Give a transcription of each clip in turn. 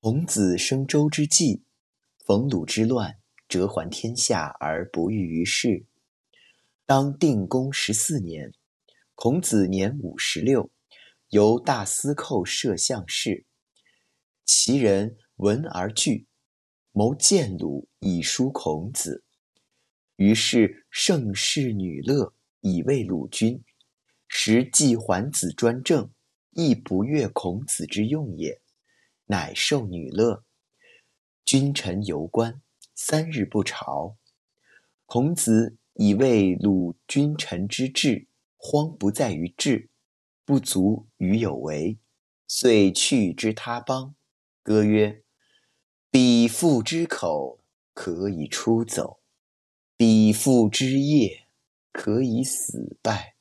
孔子生周之际，逢鲁之乱，折还天下而不遇于世。当定公十四年，孔子年五十六，由大司寇摄相事。其人闻而惧，谋见鲁以书孔子。于是盛世女乐，以为鲁君。时季桓子专政，亦不悦孔子之用也。乃受女乐，君臣游观，三日不朝。孔子以为鲁君臣之志，荒不在于志，不足与有为，遂去之他邦。歌曰：“彼父之口，可以出走；彼父之业，可以死败。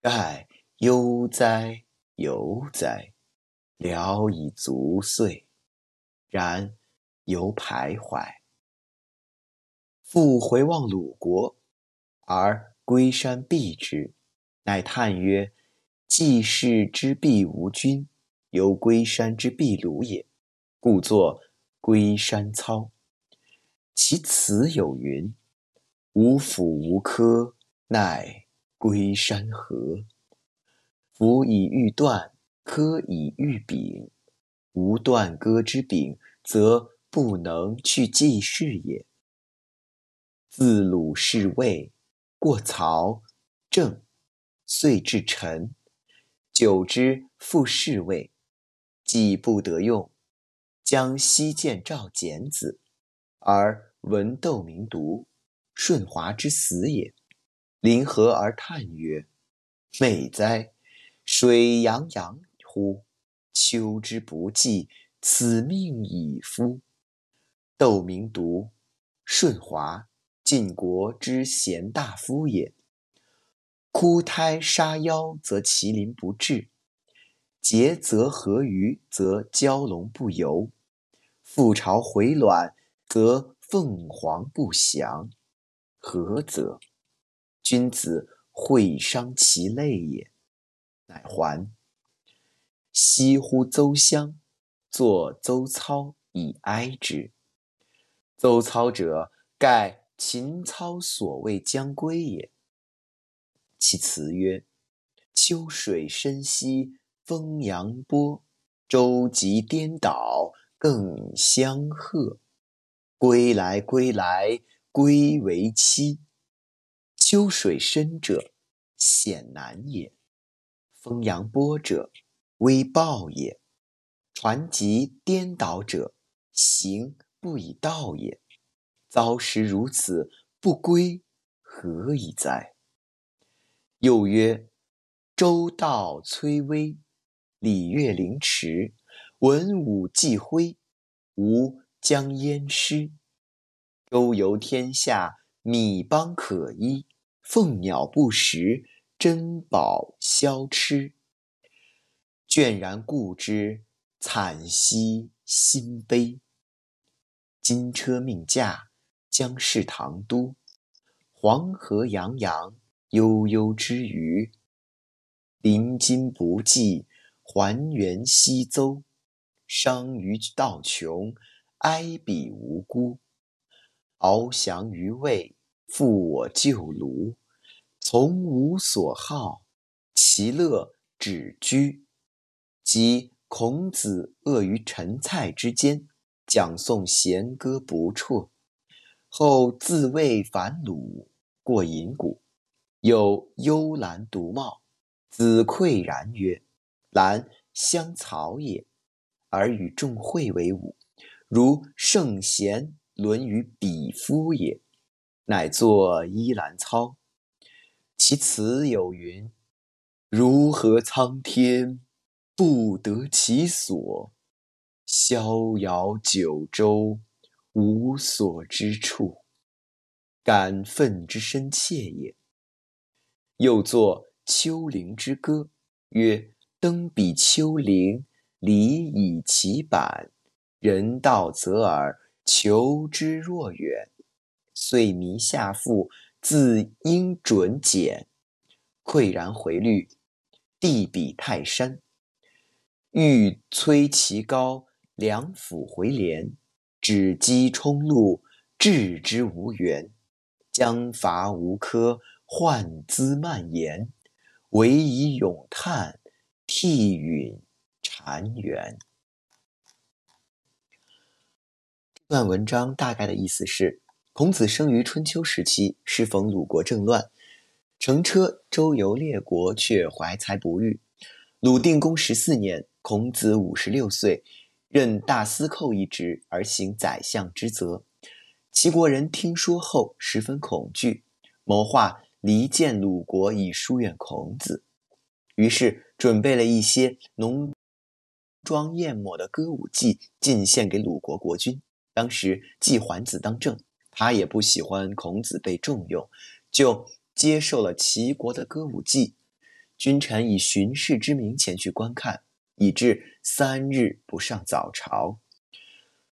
盖悠哉，悠哉！”聊以足岁，然犹徘徊。复回望鲁国，而归山避之，乃叹曰：“季氏之避吴君，犹归山之避鲁也。故作《归山操》。其辞有云：‘无斧无科，奈归山何？辅以欲断。’”科以御柄，无断戈之柄，则不能去济世也。自鲁士魏，过曹、郑，遂至陈，久之复侍卫，既不得用，将西见赵简子，而闻窦明独、舜华之死也，临河而叹曰：“美哉！水洋洋。”乎！秋之不济，此命矣夫。窦明独、舜华，晋国之贤大夫也。枯胎杀妖，则麒麟不至；竭泽河鱼，则蛟龙不游；覆巢回卵，则凤凰不翔。何则？君子会伤其类也。乃还。惜乎邹乡，作邹操以哀之。邹操者，盖秦操所谓将归也。其词曰：“秋水深兮风扬波，舟楫颠倒更相和。归来归来归为期。秋水深者，险难也；风扬波者，”危暴也，船楫颠倒者，行不以道也。遭时如此，不归，何以哉？又曰：周道崔微，礼乐凌迟，文武既徽，吾将焉师？周游天下，米邦可依，凤鸟不食，珍宝消吃。倦然顾之，惨兮心悲。金车命驾，将事唐都。黄河洋洋，悠悠之鱼。临津不济，还原西邹。伤于道穷，哀彼无辜。翱翔于魏，复我旧庐。从无所好，其乐止居。即孔子恶于陈蔡之间，讲颂弦歌不辍。后自谓反鲁，过隐谷，有幽兰独茂。子喟然曰：“兰，香草也。”而与众会为伍，如圣贤伦于彼夫也。乃作《依兰操》，其词有云：“如何苍天？”不得其所，逍遥九州，无所之处，感愤之深切也。又作《丘陵之歌》，曰：“登彼丘陵，离以其板，人道则尔，求之若远。遂弥下腹，自应准简，喟然回虑，地比泰山。欲摧其高，两辅回连，指击冲路，置之无缘。将伐无科，患兹蔓延，唯以咏叹，涕允谗缘。这段文章大概的意思是：孔子生于春秋时期，适逢鲁国政乱，乘车周游列国，却怀才不遇。鲁定公十四年，孔子五十六岁，任大司寇一职，而行宰相之责。齐国人听说后十分恐惧，谋划离间鲁国以疏远孔子，于是准备了一些浓妆艳抹的歌舞伎进献给鲁国国君。当时季桓子当政，他也不喜欢孔子被重用，就接受了齐国的歌舞伎。君臣以巡视之名前去观看，以致三日不上早朝。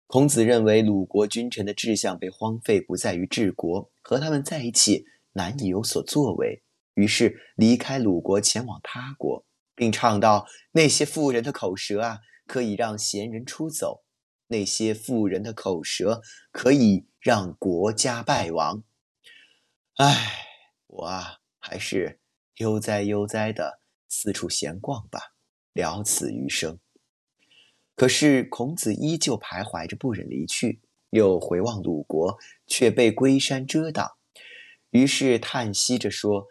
孔子认为鲁国君臣的志向被荒废，不在于治国，和他们在一起难以有所作为，于是离开鲁国前往他国，并唱道：“那些妇人的口舌啊，可以让贤人出走；那些妇人的口舌，可以让国家败亡。”唉，我啊，还是悠哉悠哉的四处闲逛吧，了此余生。可是孔子依旧徘徊着，不忍离去，又回望鲁国，却被龟山遮挡，于是叹息着说：“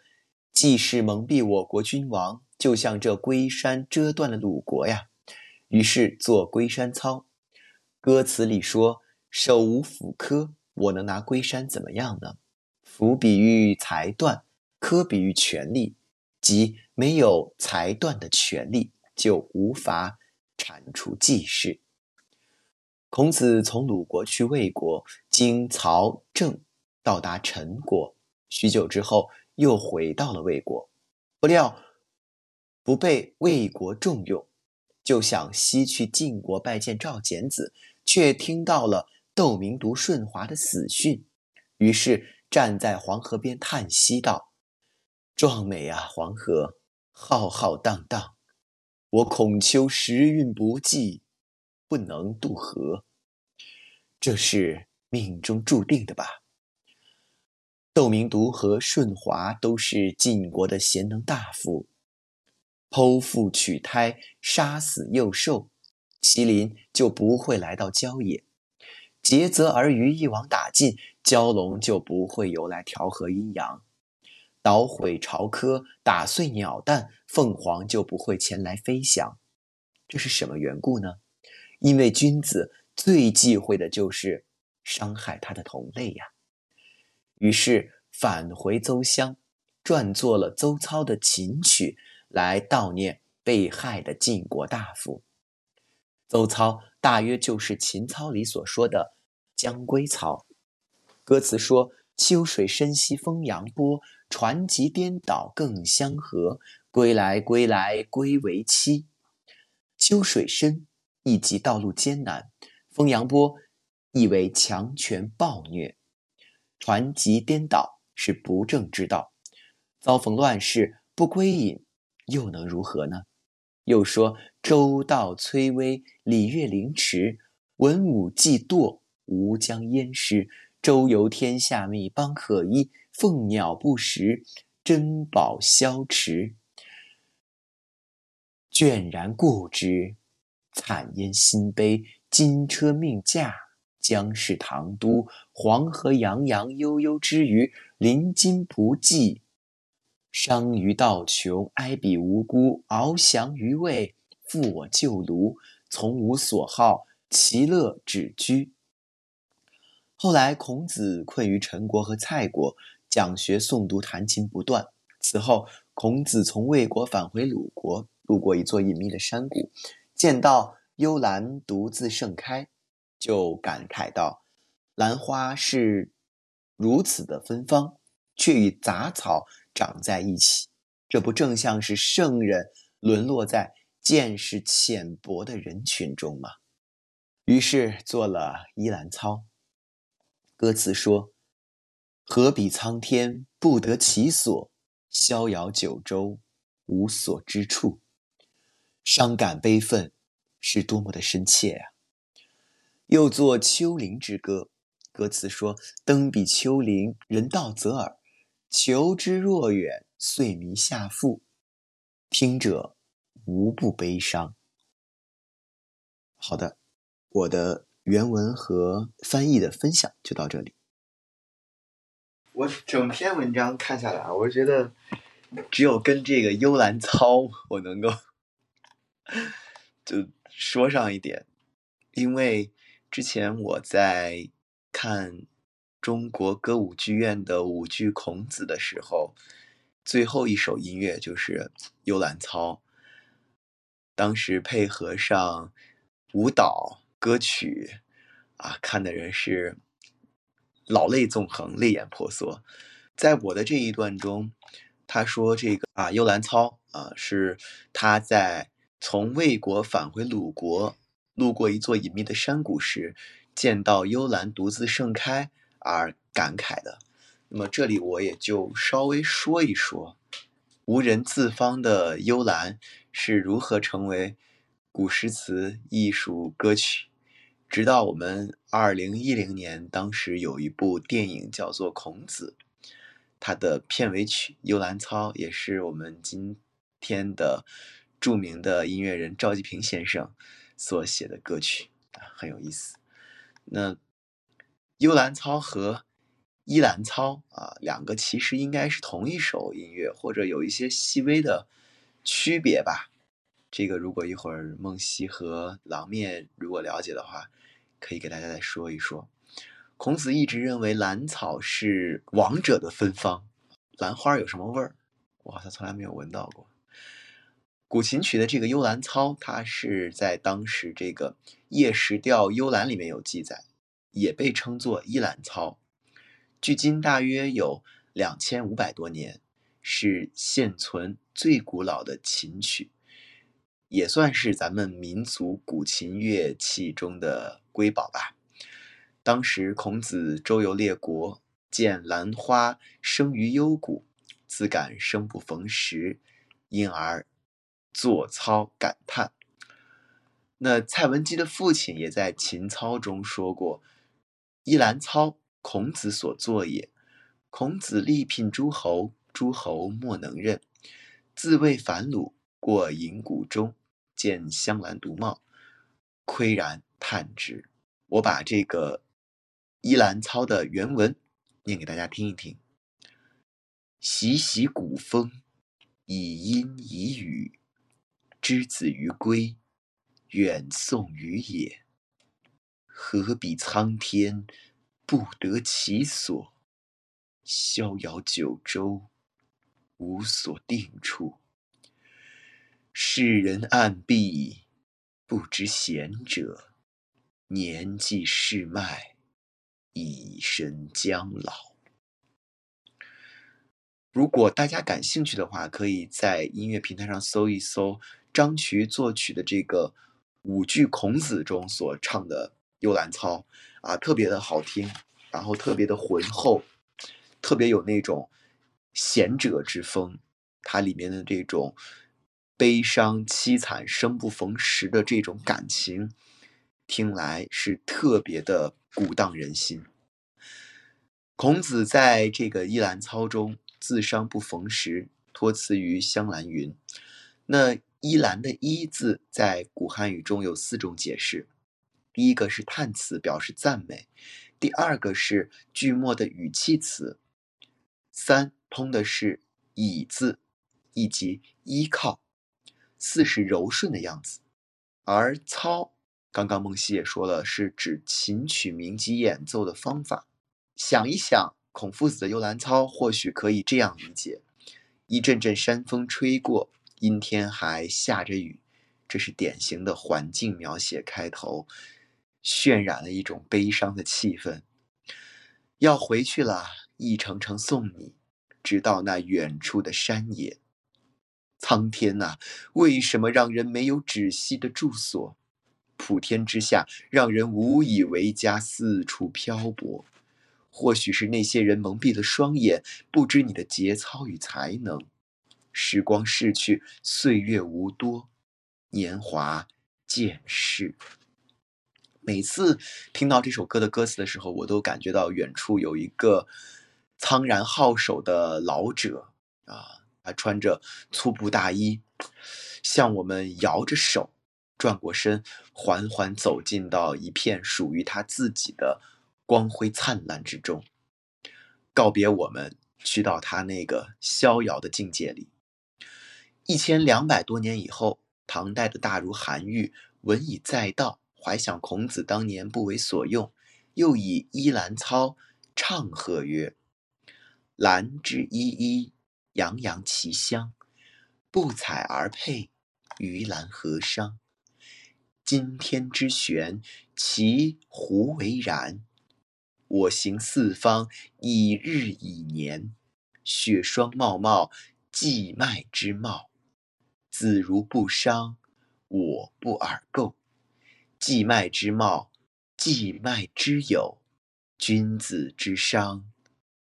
既是蒙蔽我国君王，就像这龟山遮断了鲁国呀。”于是做《龟山操》，歌词里说：“手无斧柯，我能拿龟山怎么样呢？斧比喻才断，柯比喻权力，即没有才断的权力，就无法。”铲除季氏。孔子从鲁国去魏国，经曹郑，到达陈国。许久之后，又回到了魏国。不料不被魏国重用，就想西去晋国拜见赵简子，却听到了窦明读舜华的死讯，于是站在黄河边叹息道：“壮美啊，黄河，浩浩荡荡。”我孔丘时运不济，不能渡河。这是命中注定的吧？窦明读和舜华都是晋国的贤能大夫，剖腹取胎，杀死幼兽，麒麟就不会来到郊野；竭泽而渔，一网打尽，蛟龙就不会游来调和阴阳。捣毁巢窠，打碎鸟蛋，凤凰就不会前来飞翔。这是什么缘故呢？因为君子最忌讳的就是伤害他的同类呀。于是返回邹乡，撰作了邹操的琴曲，来悼念被害的晋国大夫。邹操大约就是秦操里所说的姜归操。歌词说：“秋水深兮风扬波。”船楫颠倒更相和，归来归来归为期。秋水深，意即道路艰难；风扬波，意为强权暴虐；船楫颠倒，是不正之道。遭逢乱世不归隐，又能如何呢？又说：周道崔巍，礼乐凌迟；文武既堕，吾将焉识？周游天下，密邦可依。凤鸟不食，珍宝消驰。倦然顾之，惨焉心悲。金车命驾，将是唐都。黄河洋洋悠悠之余，临津不济。伤于道穷，哀彼无辜。翱翔于渭，负我旧庐。从无所好，其乐止居。后来，孔子困于陈国和蔡国。讲学诵读弹琴不断。此后，孔子从魏国返回鲁国，路过一座隐秘的山谷，见到幽兰独自盛开，就感慨道：“兰花是如此的芬芳，却与杂草长在一起，这不正像是圣人沦落在见识浅薄的人群中吗？”于是做了《依兰操》，歌词说。何比苍天不得其所，逍遥九州无所之处。伤感悲愤是多么的深切啊！又作《丘陵之歌》，歌词说：“登彼丘陵，人道则耳。求之若远，遂弥下腹。听者无不悲伤。”好的，我的原文和翻译的分享就到这里。我整篇文章看下来，我觉得只有跟这个《幽兰操》我能够就说上一点，因为。之前我在看中国歌舞剧院的舞剧《孔子》的时候，最后一首音乐就是《幽兰操》，当时配合上舞蹈歌曲，啊，看的人是老泪纵横、泪眼婆娑。在我的这一段中，他说这个啊，《幽兰操》啊，是他在从魏国返回鲁国。路过一座隐秘的山谷时，见到幽兰独自盛开而感慨的。那么这里我也就稍微说一说，无人自芳的幽兰是如何成为古诗词艺术歌曲。直到我们二零一零年，当时有一部电影叫做《孔子》，它的片尾曲《幽兰操》也是我们今天的著名的音乐人赵季平先生。所写的歌曲啊很有意思。那《幽兰操》和《依兰操》啊，两个其实应该是同一首音乐，或者有一些细微的区别吧。这个如果一会儿梦溪和狼面如果了解的话，可以给大家再说一说。孔子一直认为兰草是王者的芬芳，兰花有什么味儿？我好像从来没有闻到过。古琴曲的这个《幽兰操》，它是在当时这个《夜石调幽兰》里面有记载，也被称作《依兰操》，距今大约有两千五百多年，是现存最古老的琴曲，也算是咱们民族古琴乐器中的瑰宝吧。当时孔子周游列国，见兰花生于幽谷，自感生不逢时，因而。作操感叹。那蔡文姬的父亲也在《秦操》中说过：“依兰操，孔子所作也。孔子力聘诸侯，诸侯莫能任。自谓反鲁，过隐谷中，见香兰独茂，岿然叹之。”我把这个《依兰操》的原文念给大家听一听：“习习古风，以阴以雨。”之子于归，远送于野。何比苍天，不得其所？逍遥九州，无所定处。世人暗闭，不知贤者，年纪世迈，以身将老。如果大家感兴趣的话，可以在音乐平台上搜一搜。张渠作曲的这个舞剧《孔子》中所唱的《幽兰操》啊，特别的好听，然后特别的浑厚，特别有那种贤者之风。它里面的这种悲伤、凄惨、生不逢时的这种感情，听来是特别的鼓荡人心。孔子在这个《依兰操》中自伤不逢时，托词于香兰云。那依兰的“依”字在古汉语中有四种解释：第一个是叹词，表示赞美；第二个是句末的语气词；三通的是“以”字，以及依靠；四是柔顺的样子。而“操”，刚刚梦溪也说了，是指琴曲鸣及演奏的方法。想一想，孔夫子的《幽兰操》，或许可以这样理解：一阵阵山风吹过。阴天还下着雨，这是典型的环境描写开头，渲染了一种悲伤的气氛。要回去了，一程程送你，直到那远处的山野。苍天呐，为什么让人没有止息的住所？普天之下，让人无以为家，四处漂泊。或许是那些人蒙蔽了双眼，不知你的节操与才能。时光逝去，岁月无多，年华渐逝。每次听到这首歌的歌词的时候，我都感觉到远处有一个苍然皓首的老者啊，他穿着粗布大衣，向我们摇着手，转过身，缓缓走进到一片属于他自己的光辉灿烂之中，告别我们，去到他那个逍遥的境界里。一千两百多年以后，唐代的大儒韩愈闻以载道。怀想孔子当年不为所用，又以《依兰操》唱和曰：“兰之依依，洋洋其香；不采而佩，于兰何伤？今天之玄，其胡为然？我行四方，以日以年，雪霜茂茂，季麦之茂。子如不伤，我不尔垢。”季麦之茂，季麦之有，君子之伤，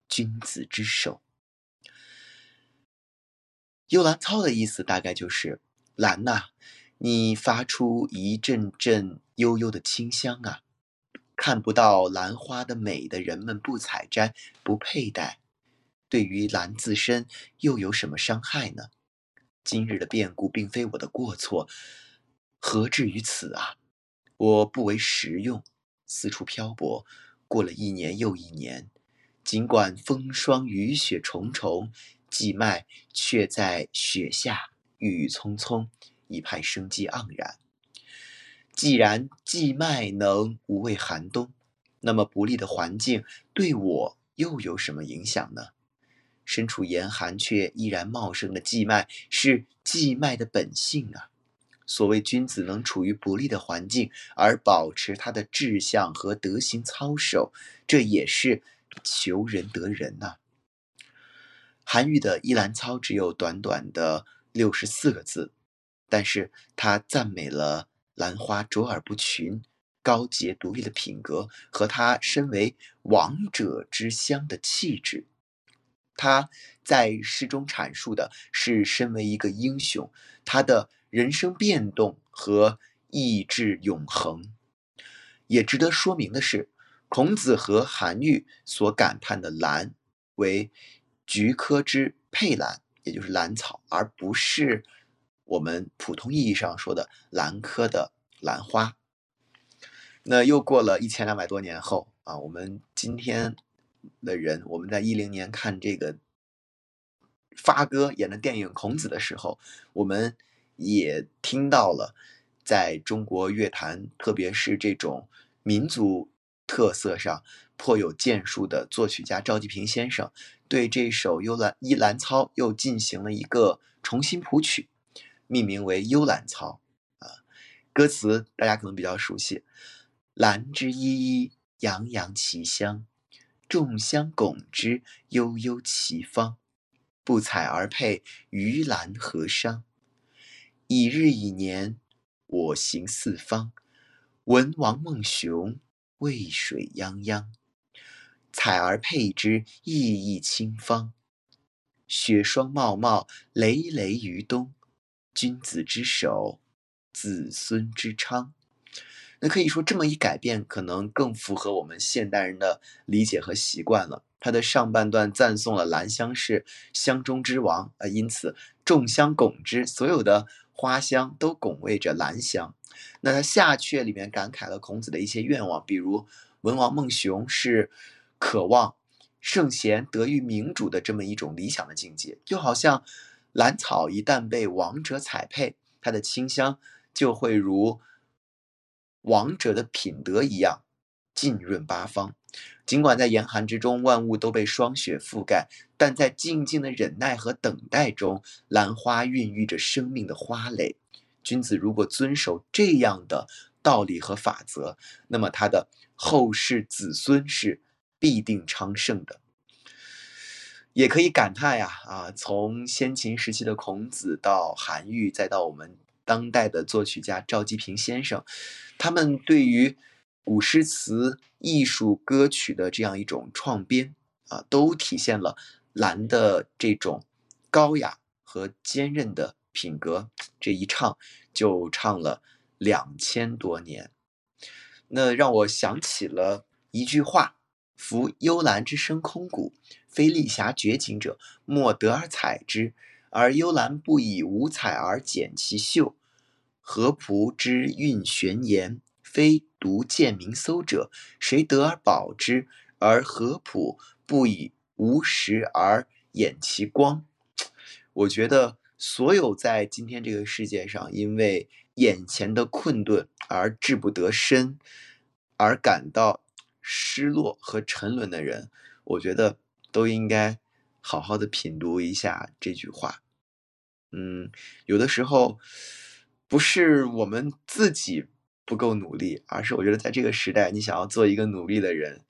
君子之手。幽兰操的意思大概就是：兰呐，你发出一阵阵悠悠的清香啊！看不到兰花的美的人们不采摘、不佩戴，对于兰自身又有什么伤害呢？今日的变故并非我的过错，何至于此啊？我不为实用，四处漂泊，过了一年又一年。尽管风霜雨雪重重，寄麦却在雪下郁郁葱葱，一派生机盎然。既然季麦能无畏寒冬，那么不利的环境对我又有什么影响呢？身处严寒却依然茂盛的季麦，是季麦的本性啊。所谓君子能处于不利的环境而保持他的志向和德行操守，这也是求仁得仁呐。韩愈的《依兰操》只有短短的六十四个字，但是他赞美了兰花卓尔不群、高洁独立的品格和他身为王者之乡的气质。他在诗中阐述的是身为一个英雄，他的。人生变动和意志永恒，也值得说明的是，孔子和韩愈所感叹的兰为菊科之佩兰，也就是兰草，而不是我们普通意义上说的兰科的兰花。那又过了一千两百多年后啊，我们今天的人，我们在一零年看这个发哥演的电影《孔子》的时候，我们。也听到了，在中国乐坛，特别是这种民族特色上颇有建树的作曲家赵季平先生，对这首《幽兰依兰操》又进行了一个重新谱曲，命名为《幽兰操》啊。歌词大家可能比较熟悉：“兰之依依，洋洋其香；众香拱之，悠悠其芳。不采而佩，于兰何伤？”以日以年，我行四方。闻王孟雄，渭水泱泱。采而佩之，意意清芳。雪霜茂茂，累累于冬。君子之守，子孙之昌。那可以说，这么一改变，可能更符合我们现代人的理解和习惯了。他的上半段赞颂了兰香是香中之王啊，因此众香拱之，所有的。花香都拱卫着兰香，那他下阙里面感慨了孔子的一些愿望，比如文王孟雄是渴望圣贤得遇明主的这么一种理想的境界，就好像兰草一旦被王者采配，它的清香就会如王者的品德一样浸润八方。尽管在严寒之中，万物都被霜雪覆盖，但在静静的忍耐和等待中，兰花孕育着生命的花蕾。君子如果遵守这样的道理和法则，那么他的后世子孙是必定昌盛的。也可以感叹呀，啊，从先秦时期的孔子到韩愈，再到我们当代的作曲家赵季平先生，他们对于。古诗词、艺术歌曲的这样一种创编啊，都体现了兰的这种高雅和坚韧的品格。这一唱就唱了两千多年。那让我想起了一句话：“夫幽兰之生空谷，非丽霞绝景者，莫得而采之。而幽兰不以五彩而减其秀，合仆之韵玄言，非独见名搜者，谁得而保之？而合仆不以无实而掩其光。”我觉得，所有在今天这个世界上，因为眼前的困顿而志不得伸，而感到失落和沉沦的人，我觉得都应该好好的品读一下这句话。嗯，有的时候不是我们自己不够努力，而是我觉得在这个时代，你想要做一个努力的人，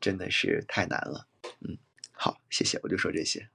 真的是太难了。嗯，好，谢谢，我就说这些。